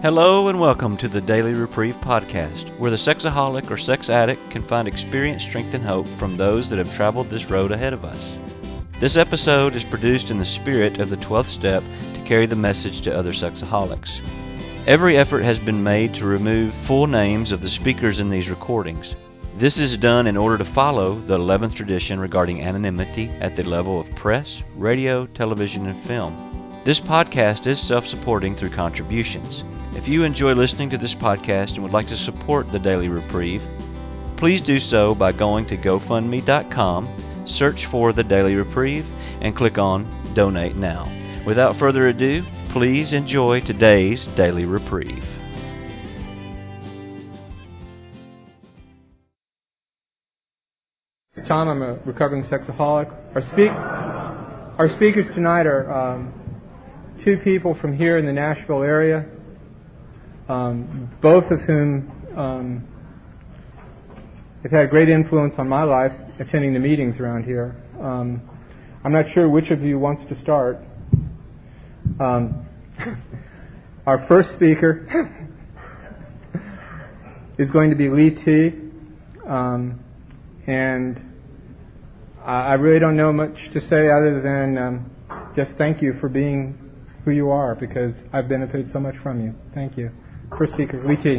Hello and welcome to the Daily Reprieve podcast, where the sexaholic or sex addict can find experience, strength, and hope from those that have traveled this road ahead of us. This episode is produced in the spirit of the 12th step to carry the message to other sexaholics. Every effort has been made to remove full names of the speakers in these recordings. This is done in order to follow the 11th tradition regarding anonymity at the level of press, radio, television, and film. This podcast is self supporting through contributions. If you enjoy listening to this podcast and would like to support the Daily Reprieve, please do so by going to GoFundMe.com, search for the Daily Reprieve, and click on Donate Now. Without further ado, please enjoy today's Daily Reprieve. Tom, I'm a recovering sexaholic. Our, speak, our speakers tonight are um, two people from here in the Nashville area um, both of whom um, have had great influence on my life attending the meetings around here. Um, I'm not sure which of you wants to start. Um, our first speaker is going to be Lee T. Um, and I really don't know much to say other than um, just thank you for being who you are because I've benefited so much from you. Thank you. Speaker, Lee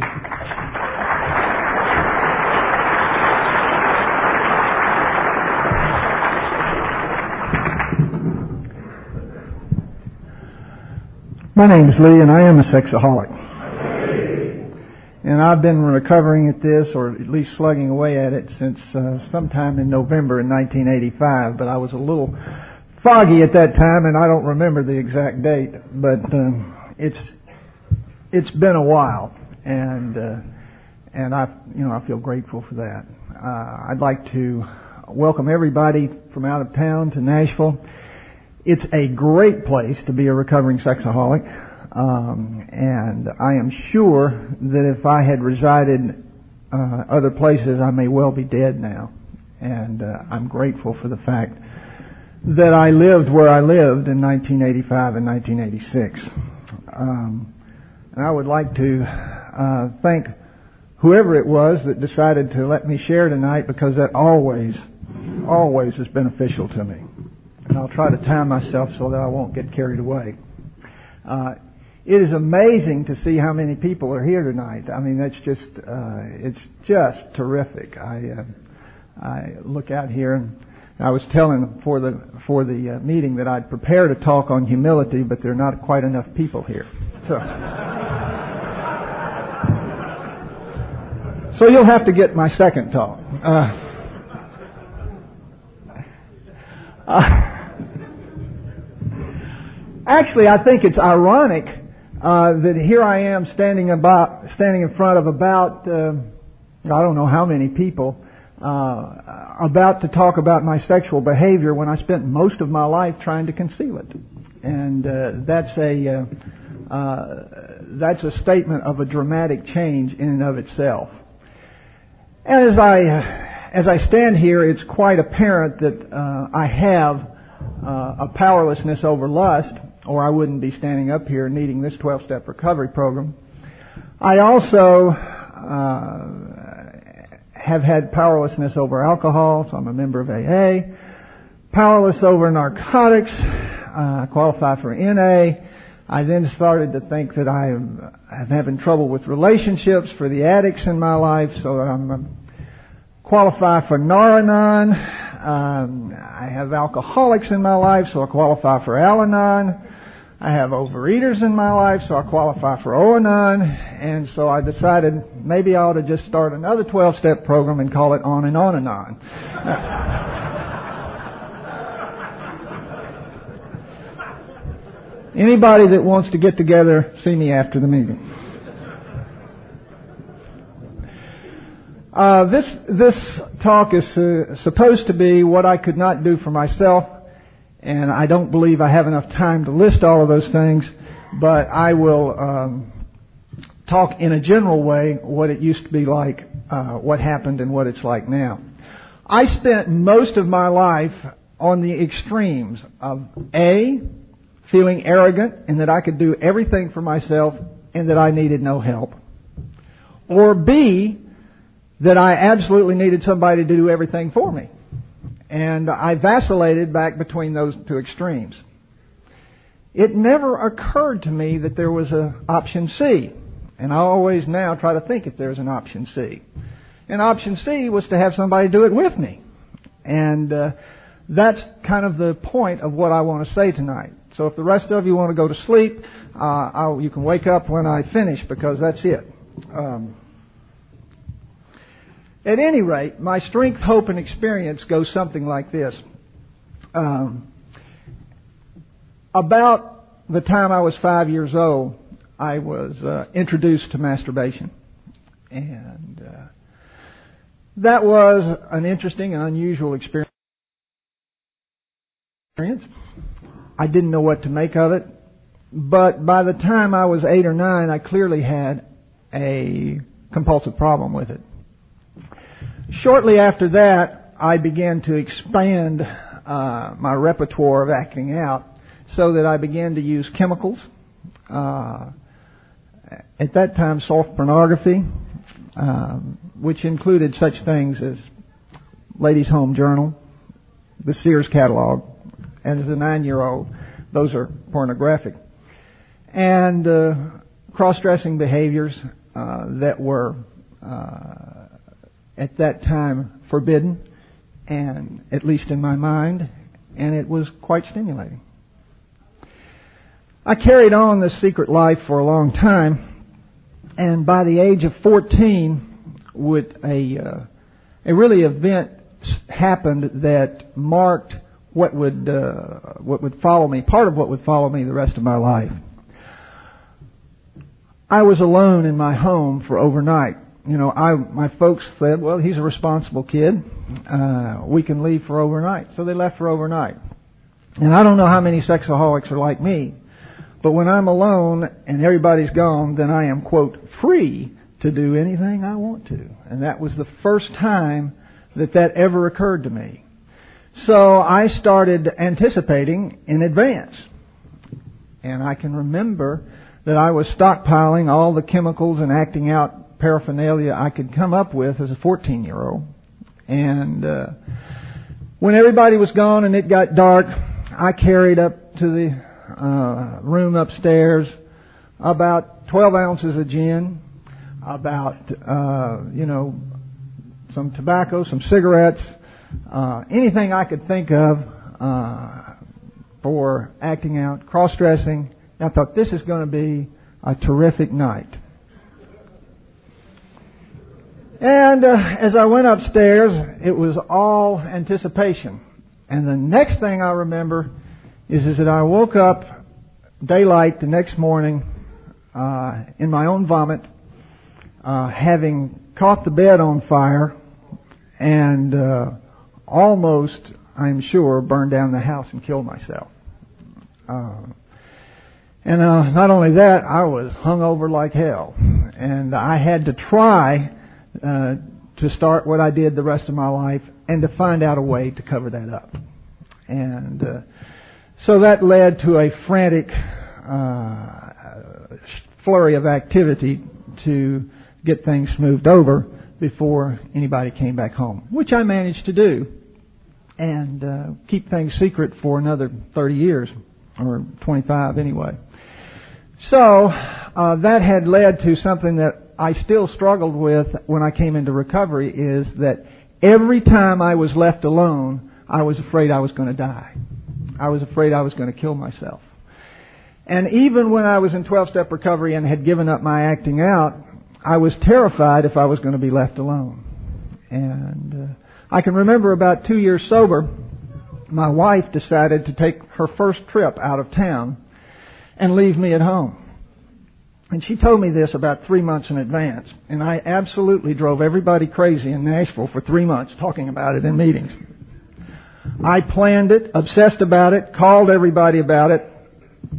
My name is Lee, and I am a sexaholic. And I've been recovering at this, or at least slugging away at it, since uh, sometime in November in 1985. But I was a little foggy at that time, and I don't remember the exact date. But um, it's it's been a while, and uh, and I you know I feel grateful for that. Uh, I'd like to welcome everybody from out of town to Nashville. It's a great place to be a recovering sexaholic, um, and I am sure that if I had resided uh, other places, I may well be dead now. And uh, I'm grateful for the fact that I lived where I lived in 1985 and 1986. Um, and I would like to uh, thank whoever it was that decided to let me share tonight because that always, always is beneficial to me. And I'll try to time myself so that I won't get carried away. Uh, it is amazing to see how many people are here tonight. I mean, that's just, uh, it's just terrific. I, uh, I look out here and I was telling for the for the uh, meeting that I'd prepared a talk on humility, but there are not quite enough people here. So. So you'll have to get my second talk. Uh, uh, actually, I think it's ironic uh, that here I am standing about standing in front of about uh, I don't know how many people uh, about to talk about my sexual behavior when I spent most of my life trying to conceal it, and that's a that's a statement of a dramatic change in and of itself. And as I, as I stand here, it's quite apparent that uh, I have uh, a powerlessness over lust, or I wouldn't be standing up here needing this 12 step recovery program. I also uh, have had powerlessness over alcohol, so I'm a member of AA. Powerless over narcotics, uh, I qualify for NA. I then started to think that I am having trouble with relationships for the addicts in my life, so I'm qualify for Nar-Anon. Um, I have alcoholics in my life, so I qualify for Al-Anon. I have overeaters in my life, so I qualify for O-Anon. And so I decided maybe I ought to just start another 12-step program and call it On and On and On. Anybody that wants to get together, see me after the meeting. Uh, this this talk is uh, supposed to be what I could not do for myself, and I don't believe I have enough time to list all of those things. But I will um, talk in a general way what it used to be like, uh, what happened, and what it's like now. I spent most of my life on the extremes of a feeling arrogant and that I could do everything for myself and that I needed no help. Or B, that I absolutely needed somebody to do everything for me. And I vacillated back between those two extremes. It never occurred to me that there was an option C. And I always now try to think if there's an option C. And option C was to have somebody do it with me. And uh, that's kind of the point of what I want to say tonight. So if the rest of you want to go to sleep, uh, you can wake up when I finish because that's it. Um, at any rate, my strength, hope, and experience goes something like this. Um, about the time I was five years old, I was uh, introduced to masturbation. And uh, that was an interesting and unusual experience. I didn't know what to make of it. But by the time I was eight or nine, I clearly had a compulsive problem with it. Shortly after that, I began to expand uh, my repertoire of acting out so that I began to use chemicals. Uh, at that time, soft pornography, um, which included such things as Ladies' Home Journal, the Sears catalog, and as a nine-year-old, those are pornographic, and uh, cross-dressing behaviors uh, that were uh, at that time forbidden, and at least in my mind, and it was quite stimulating. I carried on this secret life for a long time, and by the age of 14, would a uh, a really event happened that marked what would uh, what would follow me, part of what would follow me the rest of my life. I was alone in my home for overnight you know, I my folks said, well, he's a responsible kid. Uh, we can leave for overnight. So they left for overnight. And I don't know how many sexaholics are like me, but when I'm alone and everybody's gone, then I am quote free to do anything I want to. And that was the first time that that ever occurred to me. So I started anticipating in advance. And I can remember that I was stockpiling all the chemicals and acting out paraphernalia I could come up with as a 14 year old. And uh, when everybody was gone and it got dark, I carried up to the uh, room upstairs about 12 ounces of gin, about, uh, you know, some tobacco, some cigarettes, uh, anything I could think of uh, for acting out, cross dressing. I thought this is going to be a terrific night. And uh, as I went upstairs, it was all anticipation. And the next thing I remember is, is that I woke up daylight the next morning uh, in my own vomit, uh, having caught the bed on fire, and uh, almost, I'm sure, burned down the house and killed myself. Uh, and uh, not only that, I was hung over like hell, and I had to try uh, to start what I did the rest of my life and to find out a way to cover that up. And uh, so that led to a frantic uh, flurry of activity to get things smoothed over before anybody came back home, which I managed to do and uh, keep things secret for another 30 years, or 25 anyway. So uh, that had led to something that I still struggled with when I came into recovery is that every time I was left alone, I was afraid I was going to die. I was afraid I was going to kill myself. And even when I was in 12 step recovery and had given up my acting out, I was terrified if I was going to be left alone. And uh, I can remember about two years sober, my wife decided to take her first trip out of town and leave me at home. And she told me this about three months in advance. And I absolutely drove everybody crazy in Nashville for three months talking about it in meetings. I planned it, obsessed about it, called everybody about it,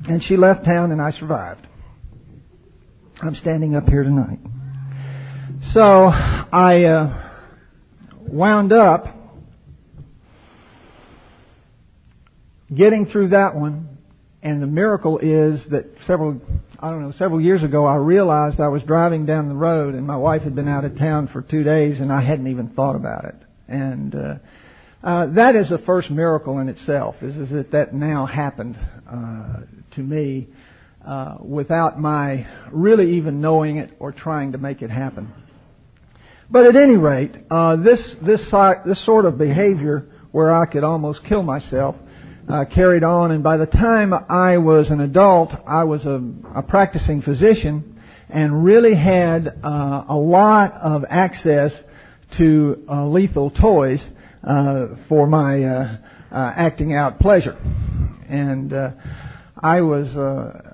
and she left town and I survived. I'm standing up here tonight. So I uh, wound up getting through that one, and the miracle is that several I don't know, several years ago, I realized I was driving down the road and my wife had been out of town for two days and I hadn't even thought about it. And, uh, uh, that is the first miracle in itself, is, is that that now happened, uh, to me, uh, without my really even knowing it or trying to make it happen. But at any rate, uh, this, this, this sort of behavior where I could almost kill myself, uh, carried on, and by the time I was an adult, I was a, a practicing physician and really had uh, a lot of access to uh, lethal toys uh, for my uh, uh, acting out pleasure, and uh, I was uh,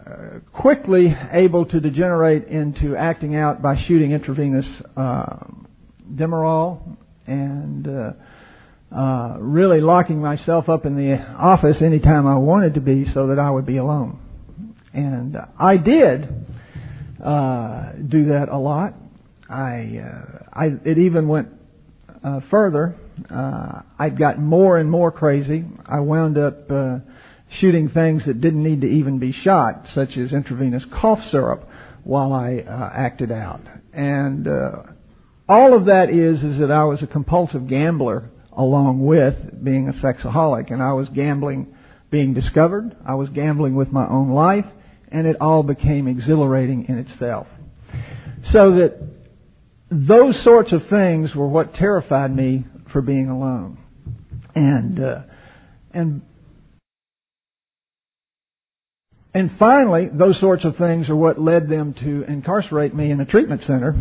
quickly able to degenerate into acting out by shooting intravenous uh, Demerol and. Uh, uh, really locking myself up in the office anytime I wanted to be so that I would be alone. And I did uh, do that a lot. I, uh, I it even went uh, further. Uh, I'd gotten more and more crazy. I wound up uh, shooting things that didn't need to even be shot, such as intravenous cough syrup, while I uh, acted out. And uh, all of that is is that I was a compulsive gambler along with being a sexaholic. And I was gambling being discovered. I was gambling with my own life. And it all became exhilarating in itself. So that those sorts of things were what terrified me for being alone. And, uh, and, and finally, those sorts of things are what led them to incarcerate me in a treatment center,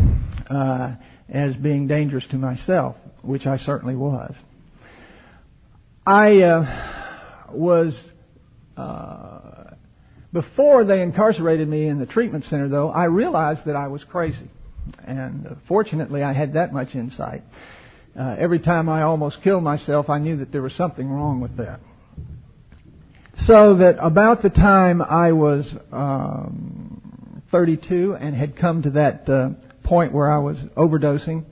uh, as being dangerous to myself, which I certainly was. I uh, was uh, before they incarcerated me in the treatment center, though. I realized that I was crazy, and uh, fortunately, I had that much insight. Uh, every time I almost killed myself, I knew that there was something wrong with that. So that about the time I was um, 32 and had come to that uh, point where I was overdosing,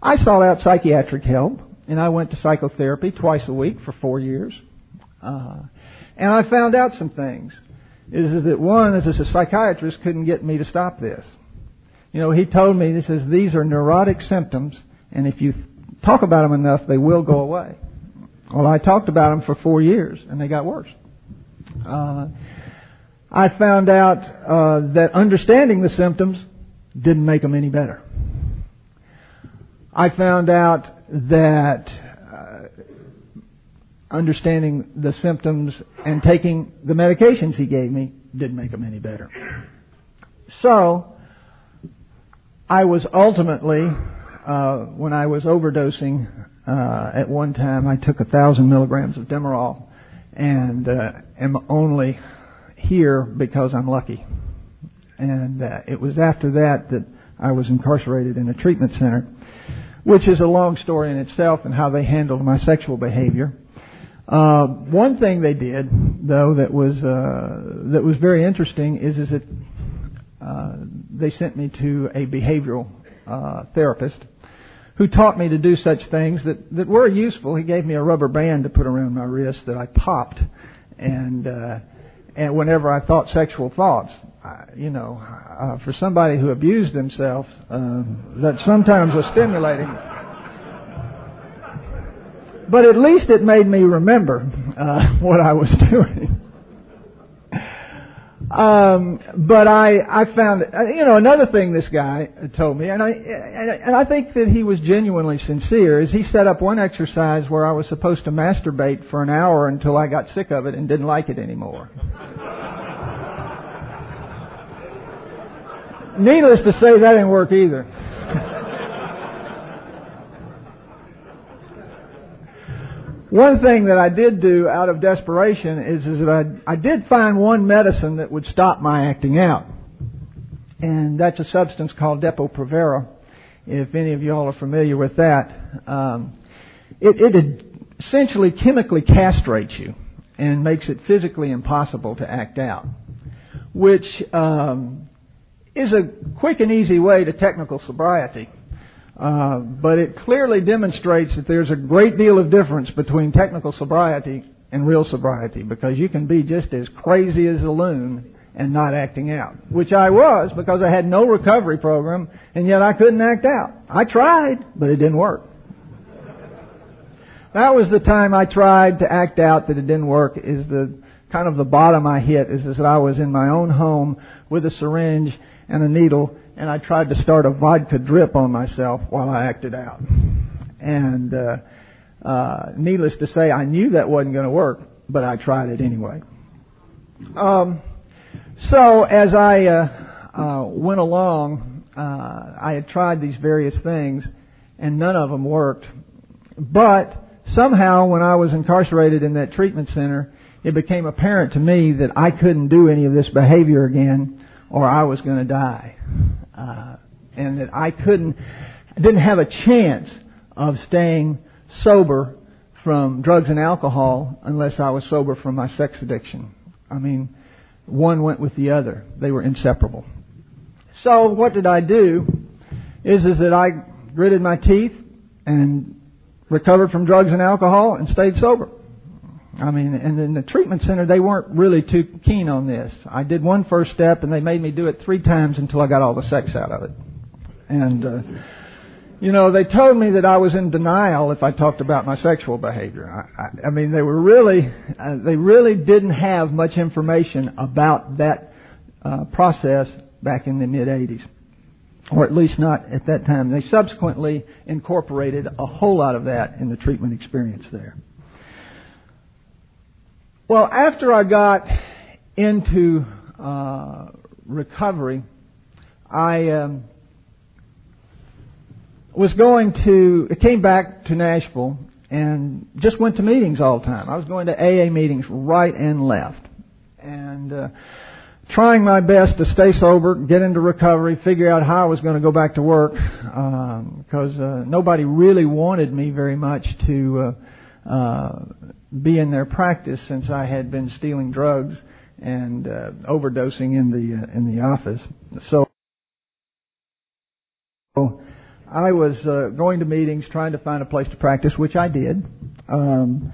I sought out psychiatric help and I went to psychotherapy twice a week for four years. Uh, and I found out some things. Is, that one, is a psychiatrist couldn't get me to stop this. You know, he told me, he says, these are neurotic symptoms, and if you talk about them enough, they will go away. Well, I talked about them for four years, and they got worse. Uh, I found out uh, that understanding the symptoms didn't make them any better. I found out that uh, understanding the symptoms and taking the medications he gave me didn't make them any better. So, I was ultimately, uh, when I was overdosing, uh, at one time I took a thousand milligrams of Demerol and uh, am only here because I'm lucky. And uh, it was after that that I was incarcerated in a treatment center which is a long story in itself and how they handled my sexual behavior. Uh, one thing they did, though, that was uh, that was very interesting is is that uh, they sent me to a behavioral uh, therapist who taught me to do such things that that were useful. He gave me a rubber band to put around my wrist that I popped, and uh, and whenever I thought sexual thoughts, you know, uh, for somebody who abused themselves, uh, that sometimes was stimulating. But at least it made me remember uh, what I was doing. Um, but I, I found, uh, you know, another thing this guy told me, and I, and I think that he was genuinely sincere, is he set up one exercise where I was supposed to masturbate for an hour until I got sick of it and didn't like it anymore. Needless to say, that didn't work either. One thing that I did do out of desperation is, is that I, I did find one medicine that would stop my acting out. And that's a substance called Depo-Provera. If any of y'all are familiar with that, um, it, it essentially chemically castrates you and makes it physically impossible to act out. Which um, is a quick and easy way to technical sobriety. Uh, but it clearly demonstrates that there's a great deal of difference between technical sobriety and real sobriety because you can be just as crazy as a loon and not acting out, which I was because I had no recovery program and yet I couldn't act out. I tried, but it didn't work. That was the time I tried to act out that it didn't work is the kind of the bottom I hit is, is that I was in my own home with a syringe and a needle and I tried to start a vodka drip on myself while I acted out. And, uh, uh, needless to say, I knew that wasn't going to work, but I tried it anyway. Um, so as I uh, uh, went along, uh, I had tried these various things, and none of them worked. But somehow, when I was incarcerated in that treatment center, it became apparent to me that I couldn't do any of this behavior again, or I was going to die, uh, and that I couldn't, didn't have a chance of staying sober from drugs and alcohol unless I was sober from my sex addiction. I mean, one went with the other. They were inseparable. So what did I do? Is is that I gritted my teeth and recovered from drugs and alcohol and stayed sober. I mean, and in the treatment center, they weren't really too keen on this. I did one first step, and they made me do it three times until I got all the sex out of it. And uh, you know, they told me that I was in denial if I talked about my sexual behavior. I, I, I mean, they were really, uh, they really didn't have much information about that uh, process back in the mid 80s, or at least not at that time. They subsequently incorporated a whole lot of that in the treatment experience there. Well, after I got into uh, recovery, I um, was going to, it came back to Nashville and just went to meetings all the time. I was going to AA meetings right and left. And, uh, trying my best to stay sober, get into recovery, figure out how I was going to go back to work, because um, uh, nobody really wanted me very much to uh, uh, be in their practice since I had been stealing drugs and uh, overdosing in the uh, in the office. So I was uh, going to meetings trying to find a place to practice, which I did. Um,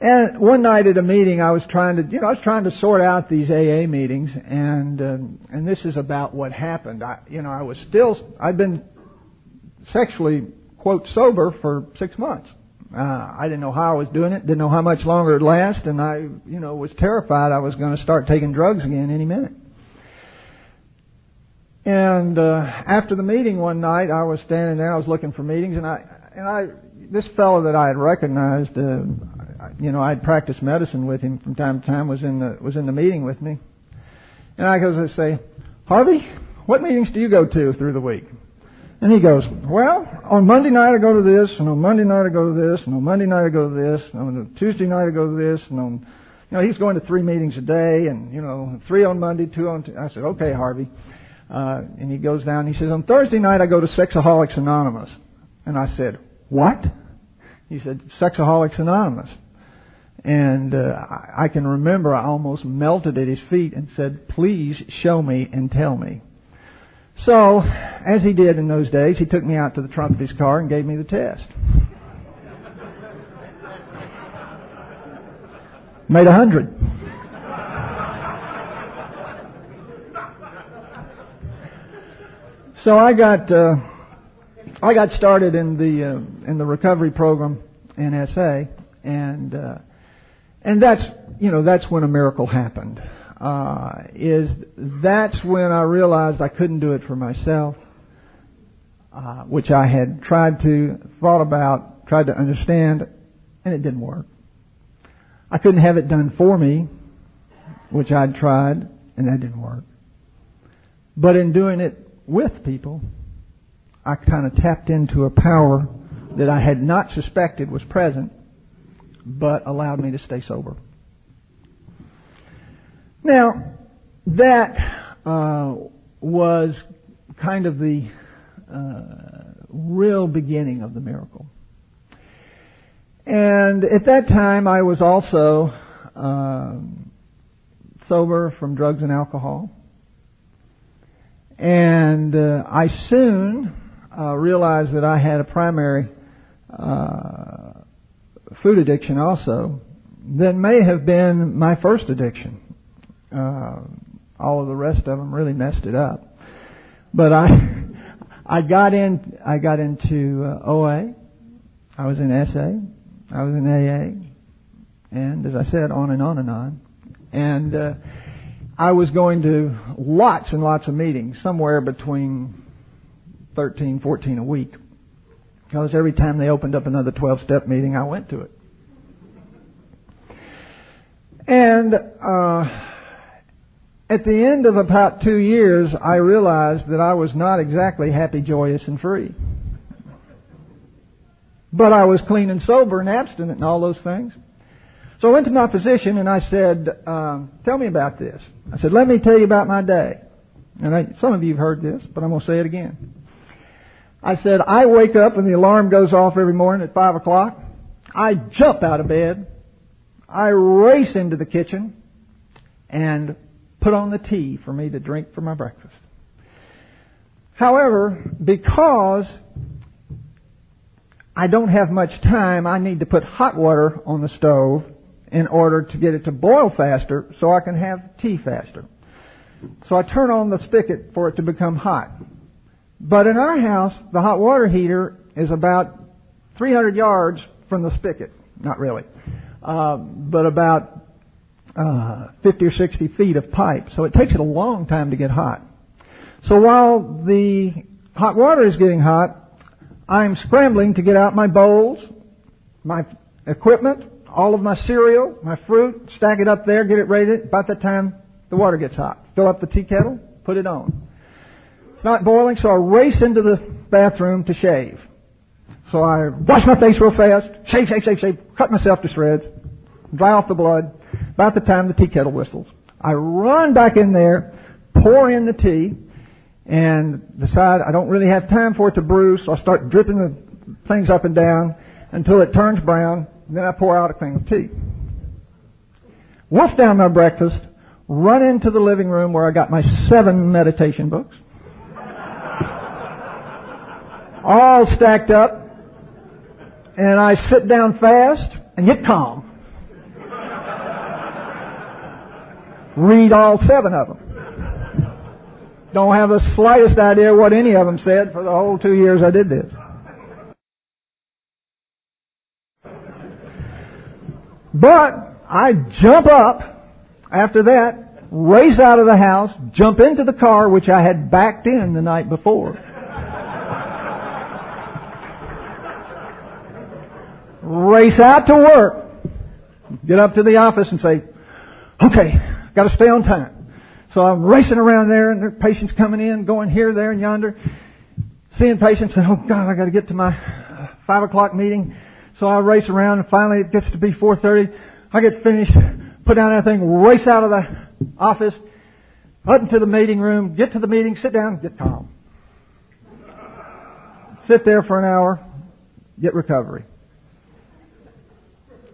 and one night at a meeting, I was trying to, you know, I was trying to sort out these AA meetings, and um, and this is about what happened. I, you know, I was still, I'd been sexually quote sober for six months. Uh, I didn't know how I was doing it, didn't know how much longer it'd last, and I, you know, was terrified I was going to start taking drugs again any minute. And uh, after the meeting one night, I was standing there. I was looking for meetings, and I and I this fellow that I had recognized, uh, you know, I'd practiced medicine with him from time to time. Was in the was in the meeting with me, and I goes to say, Harvey, what meetings do you go to through the week? And he goes, well, on Monday night I go to this, and on Monday night I go to this, and on Monday night I go to this, and on Tuesday night I go to this, and on, you know, he's going to three meetings a day, and you know, three on Monday, two on. T-. I said, okay, Harvey. Uh, and he goes down. and He says, on Thursday night I go to Sexaholics Anonymous. And I said, what? He said, Sexaholics Anonymous. And uh, I can remember I almost melted at his feet and said, please show me and tell me. So, as he did in those days, he took me out to the trunk of his car and gave me the test. Made a hundred. So I got uh, I got started in the uh, in the recovery program in SA, and uh, and that's you know that's when a miracle happened. Uh, is that's when I realized I couldn't do it for myself, uh, which I had tried to thought about, tried to understand, and it didn't work. I couldn't have it done for me, which I'd tried, and that didn't work. But in doing it with people, I kind of tapped into a power that I had not suspected was present, but allowed me to stay sober. Now, that uh, was kind of the uh, real beginning of the miracle. And at that time, I was also uh, sober from drugs and alcohol. And uh, I soon uh, realized that I had a primary uh, food addiction also that may have been my first addiction. Uh, all of the rest of them really messed it up. But I, I got in, I got into uh, OA. I was in SA. I was in AA. And as I said, on and on and on. And, uh, I was going to lots and lots of meetings, somewhere between 13, 14 a week. Because every time they opened up another 12 step meeting, I went to it. And uh, at the end of about two years, I realized that I was not exactly happy, joyous, and free. But I was clean and sober and abstinent and all those things. So I went to my physician and I said, um, "Tell me about this." I said, "Let me tell you about my day." And I, some of you have heard this, but I'm going to say it again. I said, I wake up and the alarm goes off every morning at 5 o'clock. I jump out of bed. I race into the kitchen and put on the tea for me to drink for my breakfast. However, because I don't have much time, I need to put hot water on the stove in order to get it to boil faster so I can have tea faster. So I turn on the spigot for it to become hot. But in our house, the hot water heater is about 300 yards from the spigot. Not really. Uh, but about uh, 50 or 60 feet of pipe. So it takes it a long time to get hot. So while the hot water is getting hot, I'm scrambling to get out my bowls, my equipment, all of my cereal, my fruit, stack it up there, get it ready. About that time, the water gets hot. Fill up the tea kettle, put it on. It's not boiling, so I race into the bathroom to shave. So I wash my face real fast, shave, shave, shave, shave, cut myself to shreds, dry off the blood. About the time the tea kettle whistles, I run back in there, pour in the tea, and decide I don't really have time for it to brew, so I start dripping the things up and down until it turns brown. Then I pour out a thing of tea. Wolf down my breakfast, run into the living room where I got my seven meditation books all stacked up, and I sit down fast and get calm. Read all seven of them. Don't have the slightest idea what any of them said for the whole two years I did this. But I jump up after that, race out of the house, jump into the car which I had backed in the night before. race out to work, get up to the office and say, okay, got to stay on time. So I'm racing around there and there are patients coming in, going here, there, and yonder, seeing patients and, oh God, I got to get to my uh, five o'clock meeting. So I race around and finally it gets to be 4.30. I get finished, put down everything, race out of the office, up into the meeting room, get to the meeting, sit down, get calm. Sit there for an hour, get recovery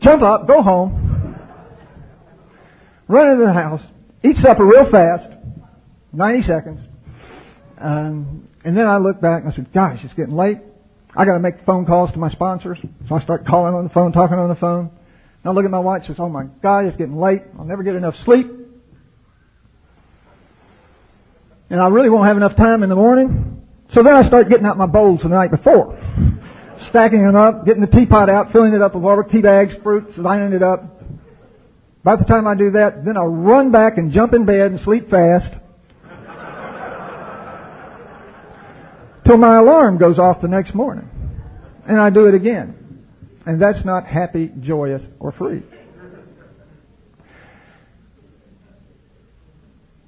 jump up, go home, run into the house, eat supper real fast, 90 seconds, um, and then I look back and I said, gosh, it's getting late. I got to make phone calls to my sponsors. So I start calling on the phone, talking on the phone. And I look at my watch and says, oh my God, it's getting late. I'll never get enough sleep. And I really won't have enough time in the morning. So then I start getting out my bowls the night before stacking them up, getting the teapot out, filling it up with water, tea bags, fruits, lining it up. By the time I do that, then I'll run back and jump in bed and sleep fast. till my alarm goes off the next morning. And I do it again. And that's not happy, joyous, or free.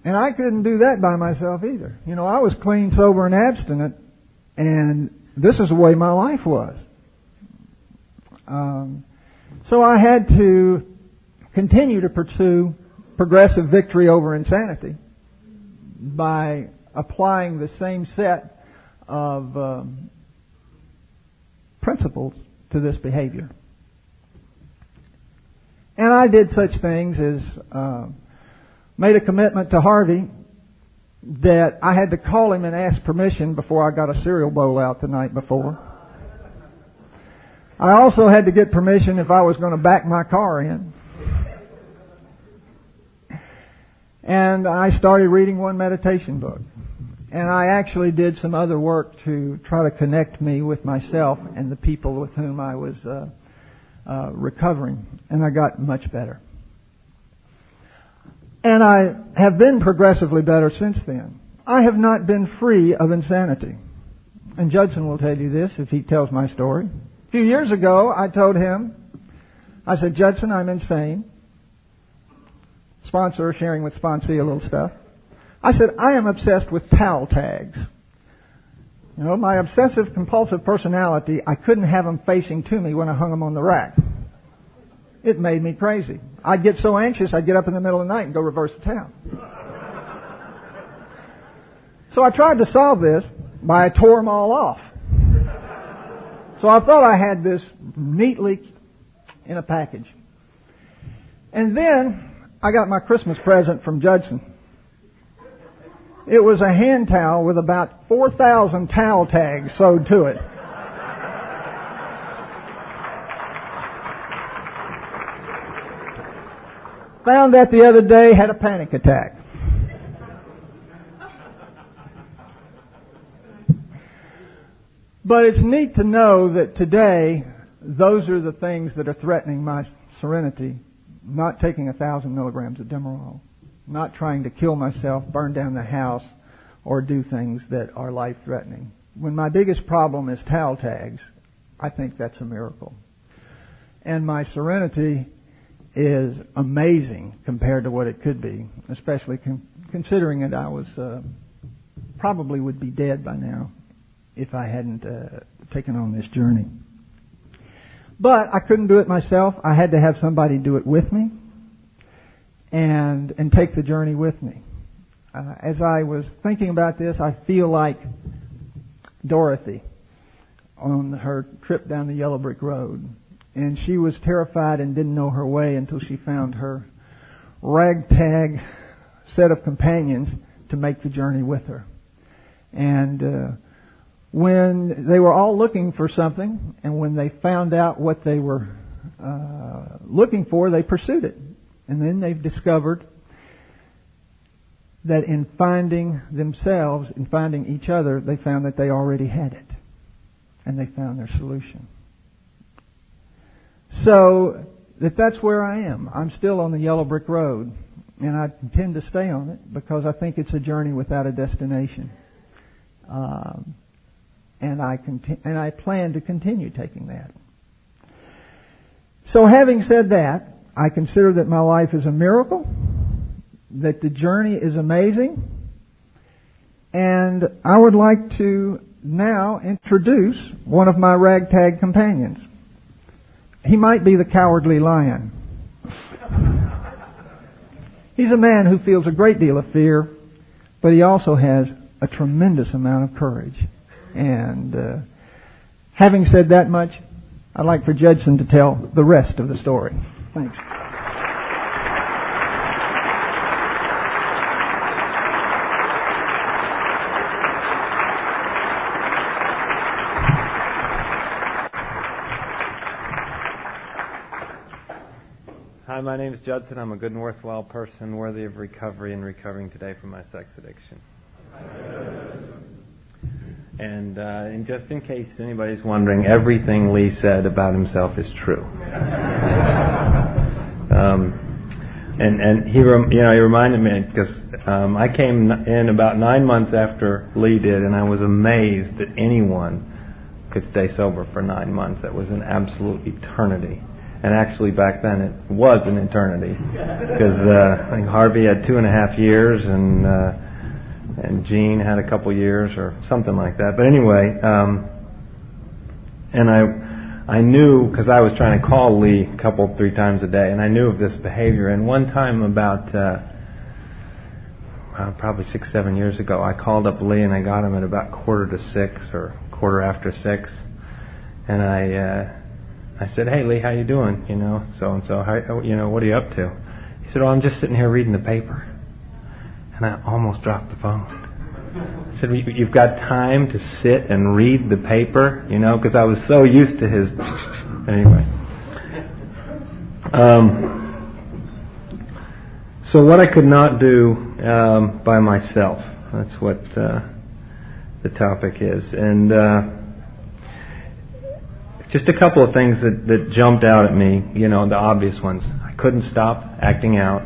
And I couldn't do that by myself either. You know, I was clean, sober, and abstinent, and this is the way my life was. Um, so I had to continue to pursue progressive victory over insanity by applying the same set of um, principles to this behavior. And I did such things as uh, made a commitment to Harvey that I had to call him and ask permission before I got a cereal bowl out the night before. I also had to get permission if I was going to back my car in. And I started reading one meditation book. And I actually did some other work to try to connect me with myself and the people with whom I was uh, uh, recovering. And I got much better. And I have been progressively better since then. I have not been free of insanity. And Judson will tell you this if he tells my story. A few years ago, I told him, I said, Judson, I'm insane. Sponsor sharing with sponsee a little stuff. I said, I am obsessed with towel tags. You know, my obsessive compulsive personality, I couldn't have them facing to me when I hung them on the rack. It made me crazy. I'd get so anxious, I'd get up in the middle of the night and go reverse the towel. so I tried to solve this by I tore them all off. So I thought I had this neatly in a package. And then I got my Christmas present from Judson. It was a hand towel with about 4,000 towel tags sewed to it. Found that the other day, had a panic attack. But it's neat to know that today, those are the things that are threatening my serenity. Not taking a thousand milligrams of Demerol not trying to kill myself, burn down the house, or do things that are life threatening. When my biggest problem is towel tags, I think that's a miracle. And my serenity is amazing compared to what it could be, especially con- considering that I was uh, probably would be dead by now if I hadn't uh, taken on this journey. But I couldn't do it myself. I had to have somebody do it with me and and take the journey with me. Uh, as I was thinking about this, I feel like Dorothy on her trip down the yellow brick road, and she was terrified and didn't know her way until she found her ragtag set of companions to make the journey with her. And uh, when they were all looking for something, and when they found out what they were uh, looking for, they pursued it. And then they've discovered that in finding themselves, in finding each other, they found that they already had it. And they found their solution. So, that that's where I am. I'm still on the yellow brick road. And I intend to stay on it because I think it's a journey without a destination. Um, and I conti- and I plan to continue taking that. So having said that, I consider that my life is a miracle, that the journey is amazing, and I would like to now introduce one of my ragtag companions. He might be the cowardly lion. He's a man who feels a great deal of fear, but he also has a tremendous amount of courage. And uh, having said that much, I'd like for Judson to tell the rest of the story. Thanks. Hi, my name is Judson. I'm a good and worthwhile person, worthy of recovery and recovering today from my sex addiction. And, uh, and just in case anybody's wondering, everything Lee said about himself is true. um, and and he rem- you know he reminded me because um, I came in about nine months after Lee did, and I was amazed that anyone could stay sober for nine months. That was an absolute eternity. And actually, back then it was an eternity because uh, I think Harvey had two and a half years, and uh, and Gene had a couple years or something like that. But anyway, um, and I I knew because I was trying to call Lee a couple three times a day, and I knew of this behavior. And one time about uh, uh, probably six seven years ago, I called up Lee and I got him at about quarter to six or quarter after six, and I. Uh, I said, "Hey Lee, how you doing? You know, so and so. How you know what are you up to?" He said, "Oh, I'm just sitting here reading the paper." And I almost dropped the phone. I said, "You've got time to sit and read the paper, you know?" Because I was so used to his. Anyway. Um, So what I could not do um, by myself. That's what uh, the topic is, and uh, just a couple of things that, that jumped out at me. You know, the obvious ones. I couldn't stop acting out.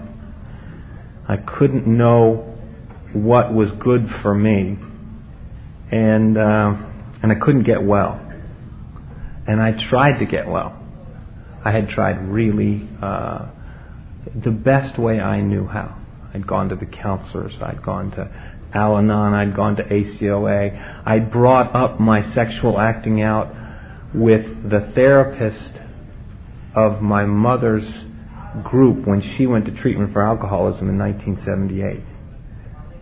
I couldn't know what was good for me, and uh, and I couldn't get well. And I tried to get well. I had tried really. Uh, the best way I knew how. I'd gone to the counselors, I'd gone to Al Anon, I'd gone to ACOA. I'd brought up my sexual acting out with the therapist of my mother's group when she went to treatment for alcoholism in 1978.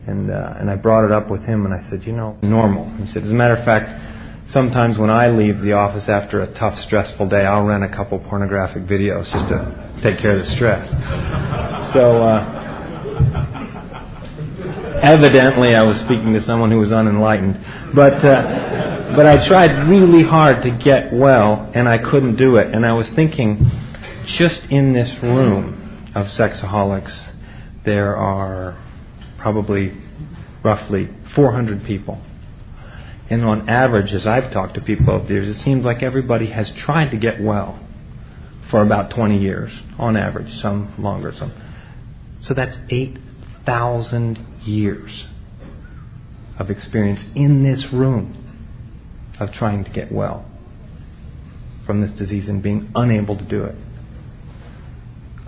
And, uh, and I brought it up with him and I said, you know, normal. He said, as a matter of fact, sometimes when I leave the office after a tough, stressful day, I'll rent a couple pornographic videos just to take care of the stress. So, uh, evidently, I was speaking to someone who was unenlightened. But, uh, but I tried really hard to get well, and I couldn't do it. And I was thinking, just in this room of sexaholics, there are probably roughly 400 people. And on average, as I've talked to people over the years, it seems like everybody has tried to get well for about 20 years, on average, some longer, some. So that's 8,000 years of experience in this room of trying to get well from this disease and being unable to do it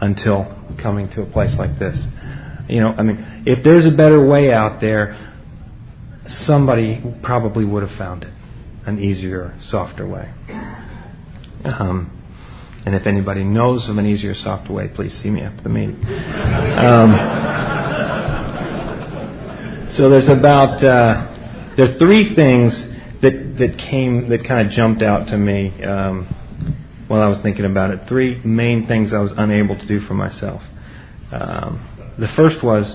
until coming to a place like this. You know, I mean, if there's a better way out there, somebody probably would have found it an easier, softer way. Um, and if anybody knows of an easier, softer way, please see me after the meeting. Um, so there's about uh, there are three things that that came that kind of jumped out to me um, while I was thinking about it. Three main things I was unable to do for myself. Um, the first was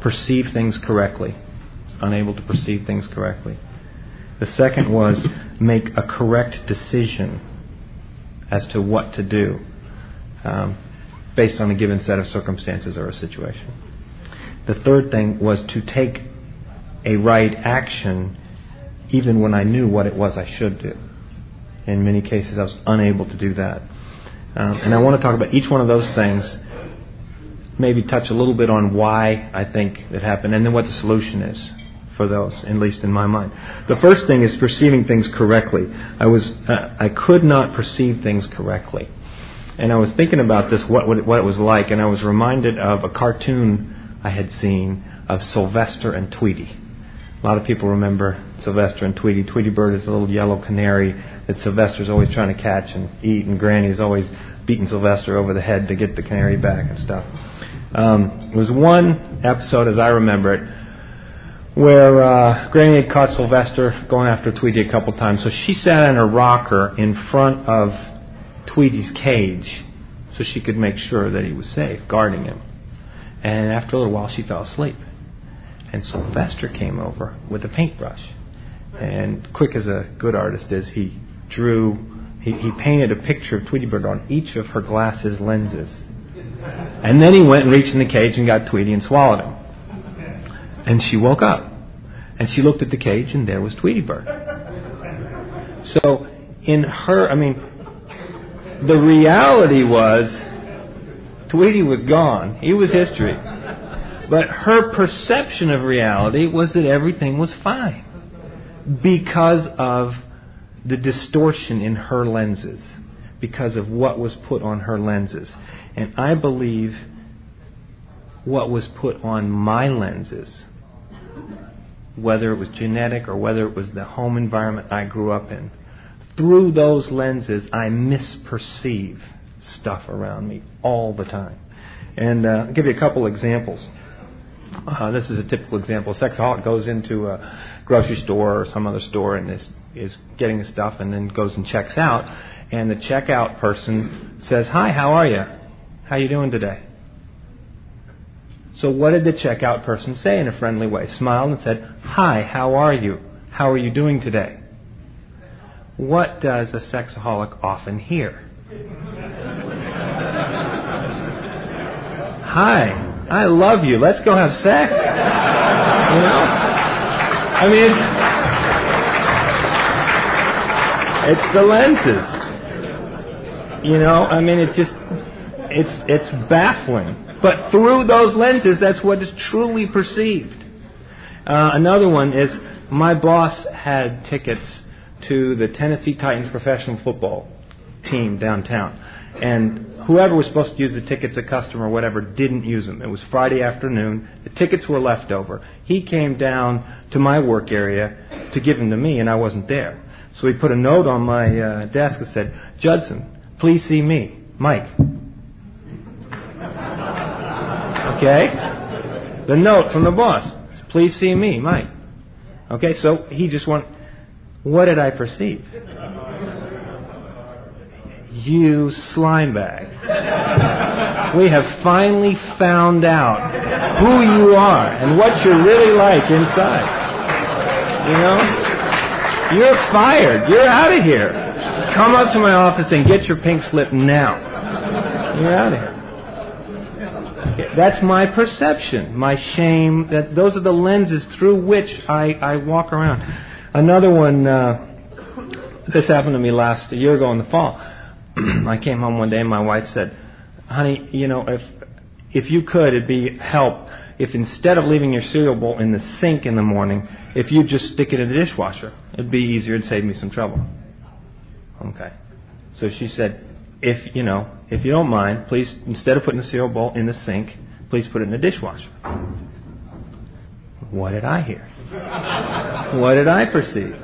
perceive things correctly. Unable to perceive things correctly. The second was make a correct decision as to what to do um, based on a given set of circumstances or a situation. The third thing was to take a right action even when I knew what it was I should do. In many cases, I was unable to do that. Um, and I want to talk about each one of those things, maybe touch a little bit on why I think it happened, and then what the solution is for those, at least in my mind. The first thing is perceiving things correctly. I was uh, I could not perceive things correctly, and I was thinking about this, what what it was like, and I was reminded of a cartoon I had seen of Sylvester and Tweety. A lot of people remember Sylvester and Tweety. Tweety Bird is a little yellow canary that Sylvester's always trying to catch and eat, and Granny's always beating Sylvester over the head to get the canary back and stuff. Um, it was one episode, as I remember it, where uh, Granny had caught Sylvester going after Tweety a couple times. So she sat in a rocker in front of Tweety's cage so she could make sure that he was safe, guarding him. And after a little while, she fell asleep. And Sylvester came over with a paintbrush. And quick as a good artist is, he drew, he, he painted a picture of Tweety Bird on each of her glasses lenses. And then he went and reached in the cage and got Tweety and swallowed him. And she woke up. And she looked at the cage, and there was Tweety Bird. So, in her, I mean, the reality was Tweety was gone. He was history. But her perception of reality was that everything was fine because of the distortion in her lenses, because of what was put on her lenses. And I believe what was put on my lenses whether it was genetic or whether it was the home environment I grew up in, through those lenses, I misperceive stuff around me all the time. And uh, I'll give you a couple examples. Uh, this is a typical example. A sexaholic goes into a grocery store or some other store and is, is getting the stuff and then goes and checks out. And the checkout person says, Hi, how are you? How are you doing today? So what did the checkout person say in a friendly way? Smiled and said, Hi, how are you? How are you doing today? What does a sexaholic often hear? Hi, I love you. Let's go have sex. You know? I mean, it's, it's the lenses. You know, I mean, it just, it's, it's baffling. But through those lenses, that's what is truly perceived. Uh, another one is my boss had tickets to the Tennessee Titans professional football team downtown. And whoever was supposed to use the tickets, a customer or whatever, didn't use them. It was Friday afternoon. The tickets were left over. He came down to my work area to give them to me, and I wasn't there. So he put a note on my uh, desk that said, Judson, please see me, Mike. Okay? The note from the boss, please see me, Mike. Okay, so he just went, what did I perceive? You slime bag. We have finally found out who you are and what you're really like inside. You know? You're fired. You're out of here. Come up to my office and get your pink slip now. You're out of here. That's my perception, my shame. That those are the lenses through which I, I walk around. Another one. Uh, this happened to me last a year ago in the fall. I came home one day and my wife said, "Honey, you know, if if you could, it'd be help if instead of leaving your cereal bowl in the sink in the morning, if you just stick it in the dishwasher, it'd be easier and save me some trouble." Okay. So she said, "If you know, if you don't mind, please instead of putting the cereal bowl in the sink, please put it in the dishwasher." What did I hear? what did I perceive?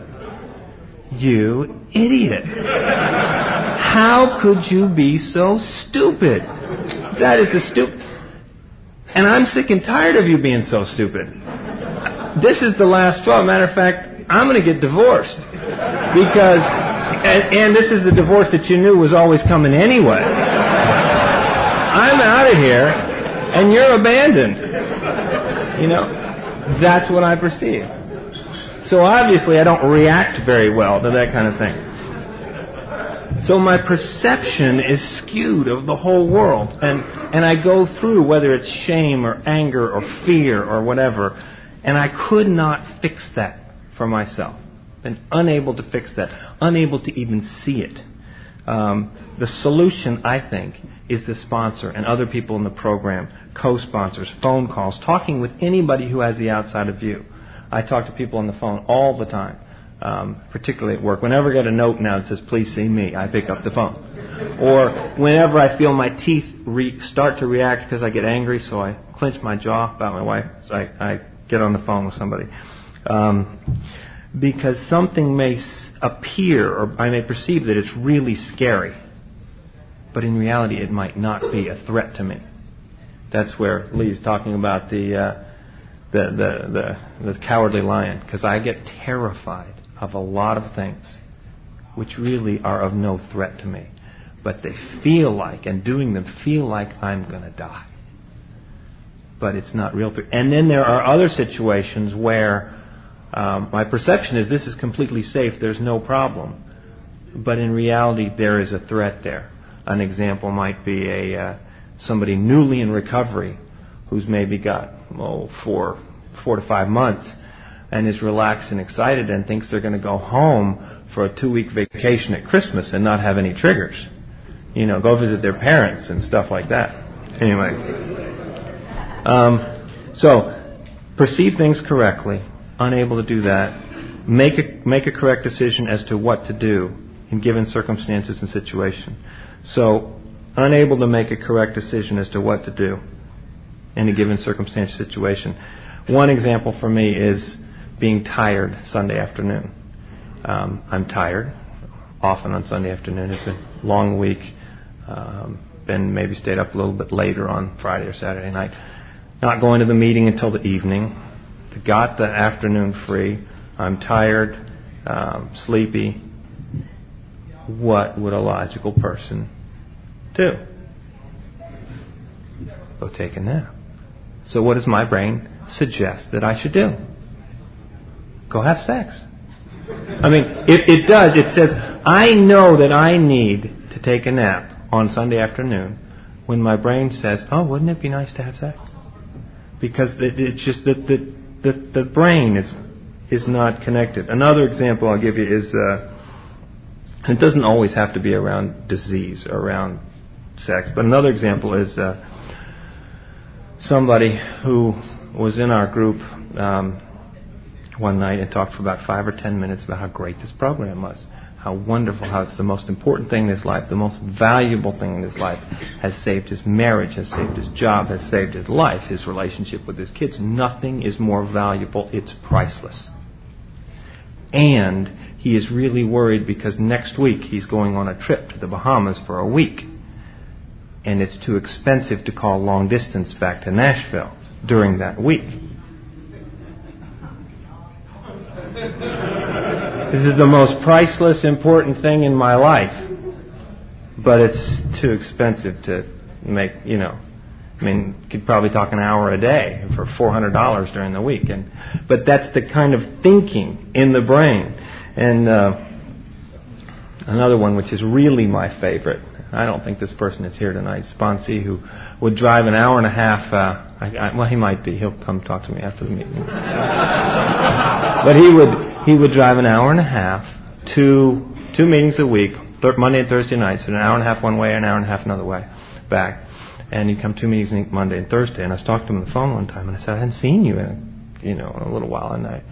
You idiot. How could you be so stupid? That is a stupid. And I'm sick and tired of you being so stupid. This is the last straw. Matter of fact, I'm going to get divorced. Because, and, and this is the divorce that you knew was always coming anyway. I'm out of here, and you're abandoned. You know, that's what I perceive. So obviously, I don't react very well to that kind of thing. So my perception is skewed of the whole world, and and I go through whether it's shame or anger or fear or whatever, and I could not fix that for myself. Been unable to fix that, unable to even see it. Um, the solution, I think, is the sponsor and other people in the program, co-sponsors, phone calls, talking with anybody who has the outside of view. I talk to people on the phone all the time, um, particularly at work. Whenever I get a note now that says, please see me, I pick up the phone. Or whenever I feel my teeth re- start to react because I get angry, so I clench my jaw about my wife, so I, I get on the phone with somebody. Um, because something may appear, or I may perceive that it's really scary, but in reality it might not be a threat to me. That's where Lee's talking about the. Uh, the the the, the cowardly lion because I get terrified of a lot of things which really are of no threat to me, but they feel like and doing them feel like I'm going to die. But it's not real. And then there are other situations where um, my perception is this is completely safe. There's no problem, but in reality there is a threat there. An example might be a uh, somebody newly in recovery who's maybe got oh, four, four to five months and is relaxed and excited and thinks they're going to go home for a two week vacation at Christmas and not have any triggers. You know, go visit their parents and stuff like that. Anyway. Um, so, perceive things correctly, unable to do that, make a, make a correct decision as to what to do in given circumstances and situation. So, unable to make a correct decision as to what to do in a given circumstance situation. One example for me is being tired Sunday afternoon. Um, I'm tired often on Sunday afternoon. It's been a long week. Um, been maybe stayed up a little bit later on Friday or Saturday night. Not going to the meeting until the evening. Got the afternoon free. I'm tired, um, sleepy. What would a logical person do? Go take a nap. So what does my brain suggest that I should do? Go have sex. I mean, it, it does. It says, I know that I need to take a nap on Sunday afternoon when my brain says, oh, wouldn't it be nice to have sex? Because it's just that the, the, the brain is, is not connected. Another example I'll give you is uh, it doesn't always have to be around disease around sex, but another example is uh, somebody who was in our group um, one night and talked for about five or ten minutes about how great this program was how wonderful, how it's the most important thing in his life, the most valuable thing in his life, has saved his marriage, has saved his job, has saved his life, his relationship with his kids. Nothing is more valuable, it's priceless. And he is really worried because next week he's going on a trip to the Bahamas for a week. And it's too expensive to call long distance back to Nashville during that week. This is the most priceless, important thing in my life. But it's too expensive to make, you know. I mean, you could probably talk an hour a day for $400 during the week. And, but that's the kind of thinking in the brain. And uh, another one, which is really my favorite, I don't think this person is here tonight, Sponsee, who would drive an hour and a half. Uh, I, I, well, he might be. He'll come talk to me after the meeting. but he would he would drive an hour and a half to two meetings a week, Monday and Thursday nights, so an hour and a half one way, an hour and a half another way, back. And he'd come two meetings a week, Monday and Thursday. And I was talking to him on the phone one time, and I said, I hadn't seen you in, you know, in a little while, and I,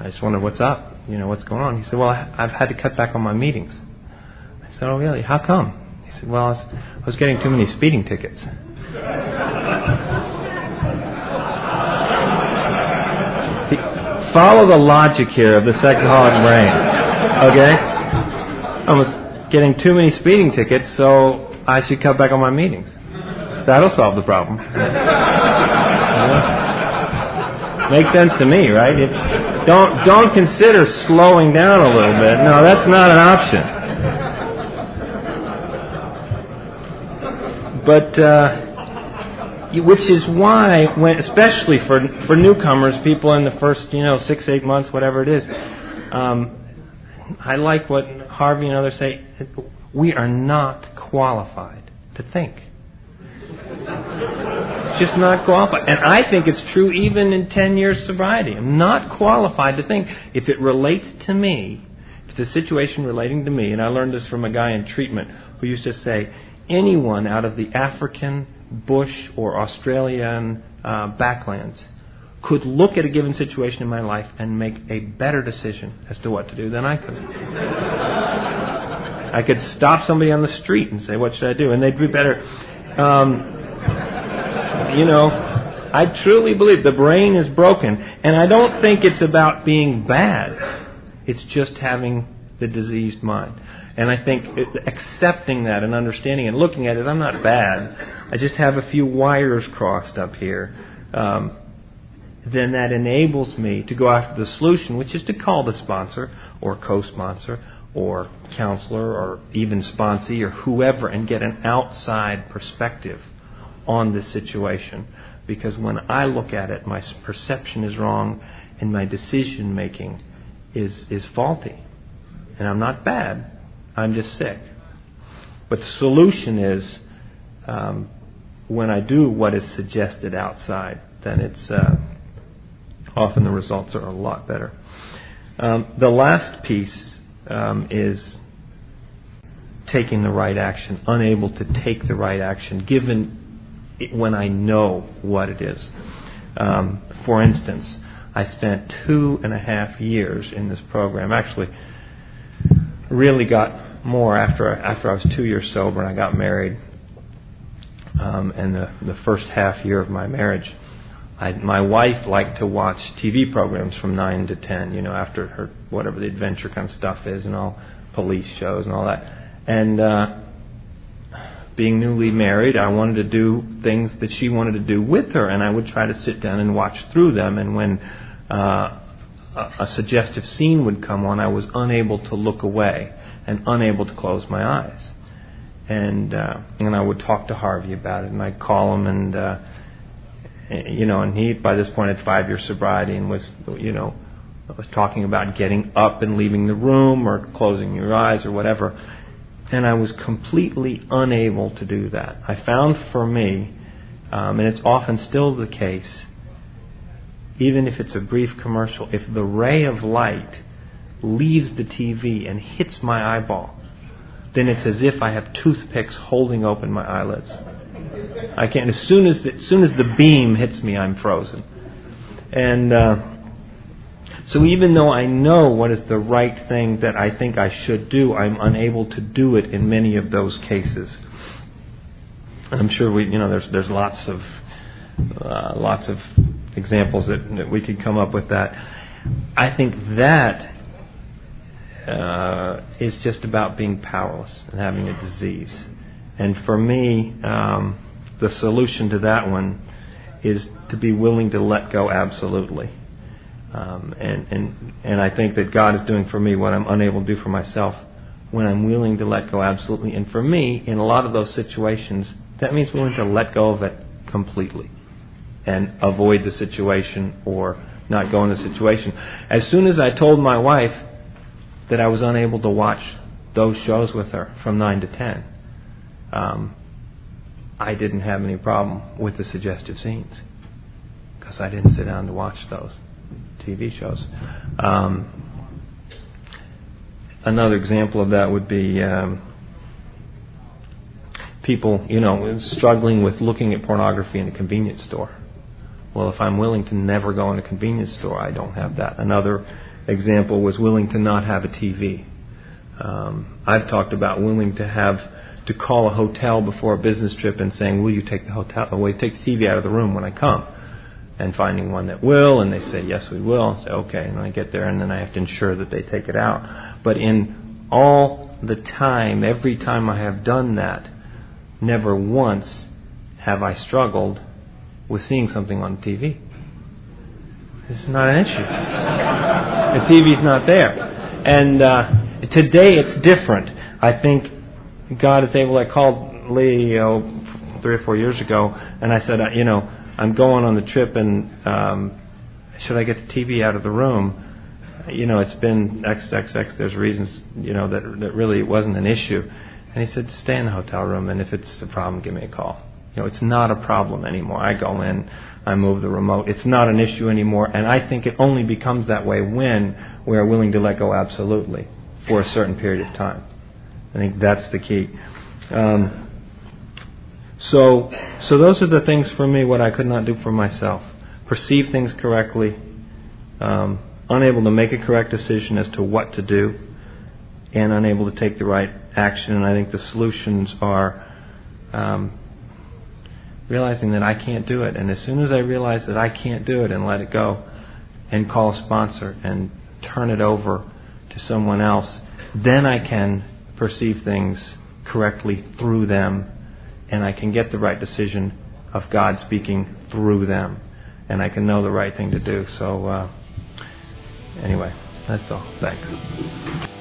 I just wondered what's up, you know, what's going on. He said, Well, I've had to cut back on my meetings. I said, Oh, really? How come? He said, Well, I was, I was getting too many speeding tickets. follow the logic here of the sexaholic brain. Okay? I was getting too many speeding tickets, so I should cut back on my meetings. That'll solve the problem. Yeah. Makes sense to me, right? It, don't don't consider slowing down a little bit. No, that's not an option. But uh, which is why, when, especially for for newcomers, people in the first you know six eight months, whatever it is, um, I like what Harvey and others say. We are not qualified to think. Just not qualified, and I think it's true even in ten years sobriety. I'm not qualified to think if it relates to me, if a situation relating to me. And I learned this from a guy in treatment who used to say, anyone out of the African bush or Australian uh, backlands could look at a given situation in my life and make a better decision as to what to do than I could. I could stop somebody on the street and say, "What should I do?" and they'd be better. Um, you know, I truly believe the brain is broken, and I don't think it's about being bad. It's just having the diseased mind. And I think accepting that and understanding and looking at it, I'm not bad. I just have a few wires crossed up here. Um, then that enables me to go after the solution, which is to call the sponsor or co-sponsor or counselor or even sponsee or whoever and get an outside perspective on this situation. Because when I look at it, my perception is wrong and my decision making is, is faulty. And I'm not bad. I'm just sick. But the solution is um, when I do what is suggested outside, then it's uh, often the results are a lot better. Um, the last piece um, is taking the right action, unable to take the right action, given it when I know what it is. Um, for instance, I spent two and a half years in this program. Actually, really got more after after I was two years sober and I got married. Um, and the the first half year of my marriage, I, my wife liked to watch TV programs from nine to ten. You know, after her whatever the adventure kind of stuff is, and all police shows and all that. And uh, being newly married, I wanted to do things that she wanted to do with her, and I would try to sit down and watch through them. And when uh, a, suggestive scene would come on, I was unable to look away and unable to close my eyes. And uh, and I would talk to Harvey about it, and I'd call him, and uh, you know, and he by this point had five years sobriety, and was you know was talking about getting up and leaving the room or closing your eyes or whatever. And I was completely unable to do that. I found for me, um, and it's often still the case, even if it's a brief commercial, if the ray of light leaves the TV and hits my eyeball, then it's as if I have toothpicks holding open my eyelids. I can't. As soon as the, as soon as the beam hits me, I'm frozen. And uh, so, even though I know what is the right thing that I think I should do, I'm unable to do it in many of those cases. I'm sure we, you know, there's there's lots of uh, lots of examples that, that we could come up with that. I think that uh, is just about being powerless and having a disease. And for me, um, the solution to that one is to be willing to let go absolutely. Um, and, and, and I think that God is doing for me what I'm unable to do for myself when I'm willing to let go absolutely. And for me, in a lot of those situations, that means willing to let go of it completely and avoid the situation or not go in the situation. As soon as I told my wife that I was unable to watch those shows with her from 9 to 10, um, I didn't have any problem with the suggestive scenes because I didn't sit down to watch those TV shows. Um, another example of that would be um, people, you know, struggling with looking at pornography in a convenience store. Well, if I'm willing to never go in a convenience store, I don't have that. Another example was willing to not have a TV. Um, I've talked about willing to have to call a hotel before a business trip and saying, "Will you take the hotel? Will you take the TV out of the room when I come?" And finding one that will, and they say, "Yes, we will." And say, "Okay," and I get there, and then I have to ensure that they take it out. But in all the time, every time I have done that, never once have I struggled with seeing something on TV. This is not an issue. the TV's not there. And uh, today it's different. I think God is able. I called Lee oh, three or four years ago, and I said, uh, you know, I'm going on the trip, and um, should I get the TV out of the room? You know, it's been X, X, X. There's reasons, you know, that that really wasn't an issue. And he said, stay in the hotel room, and if it's a problem, give me a call. You know, it's not a problem anymore. I go in, I move the remote. It's not an issue anymore, and I think it only becomes that way when we are willing to let go absolutely for a certain period of time. I think that's the key. Um, so, so those are the things for me. What I could not do for myself: perceive things correctly, um, unable to make a correct decision as to what to do, and unable to take the right action. And I think the solutions are um, realizing that I can't do it. And as soon as I realize that I can't do it and let it go and call a sponsor and turn it over to someone else, then I can perceive things correctly through them and I can get the right decision of God speaking through them and I can know the right thing to do. So, uh, anyway, that's all. Thanks.